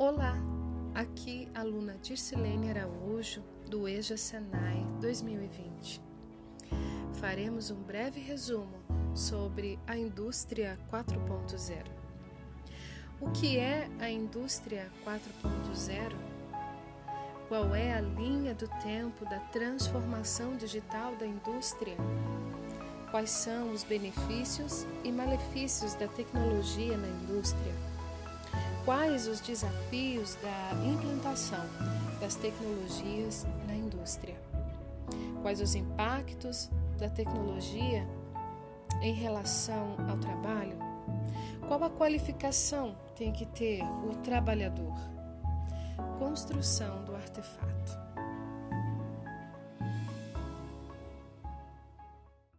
Olá, aqui aluna Dircilene Araújo do EJA Senai 2020. Faremos um breve resumo sobre a indústria 4.0. O que é a indústria 4.0? Qual é a linha do tempo da transformação digital da indústria? Quais são os benefícios e malefícios da tecnologia na indústria? Quais os desafios da implantação das tecnologias na indústria? Quais os impactos da tecnologia em relação ao trabalho? Qual a qualificação tem que ter o trabalhador? Construção do artefato.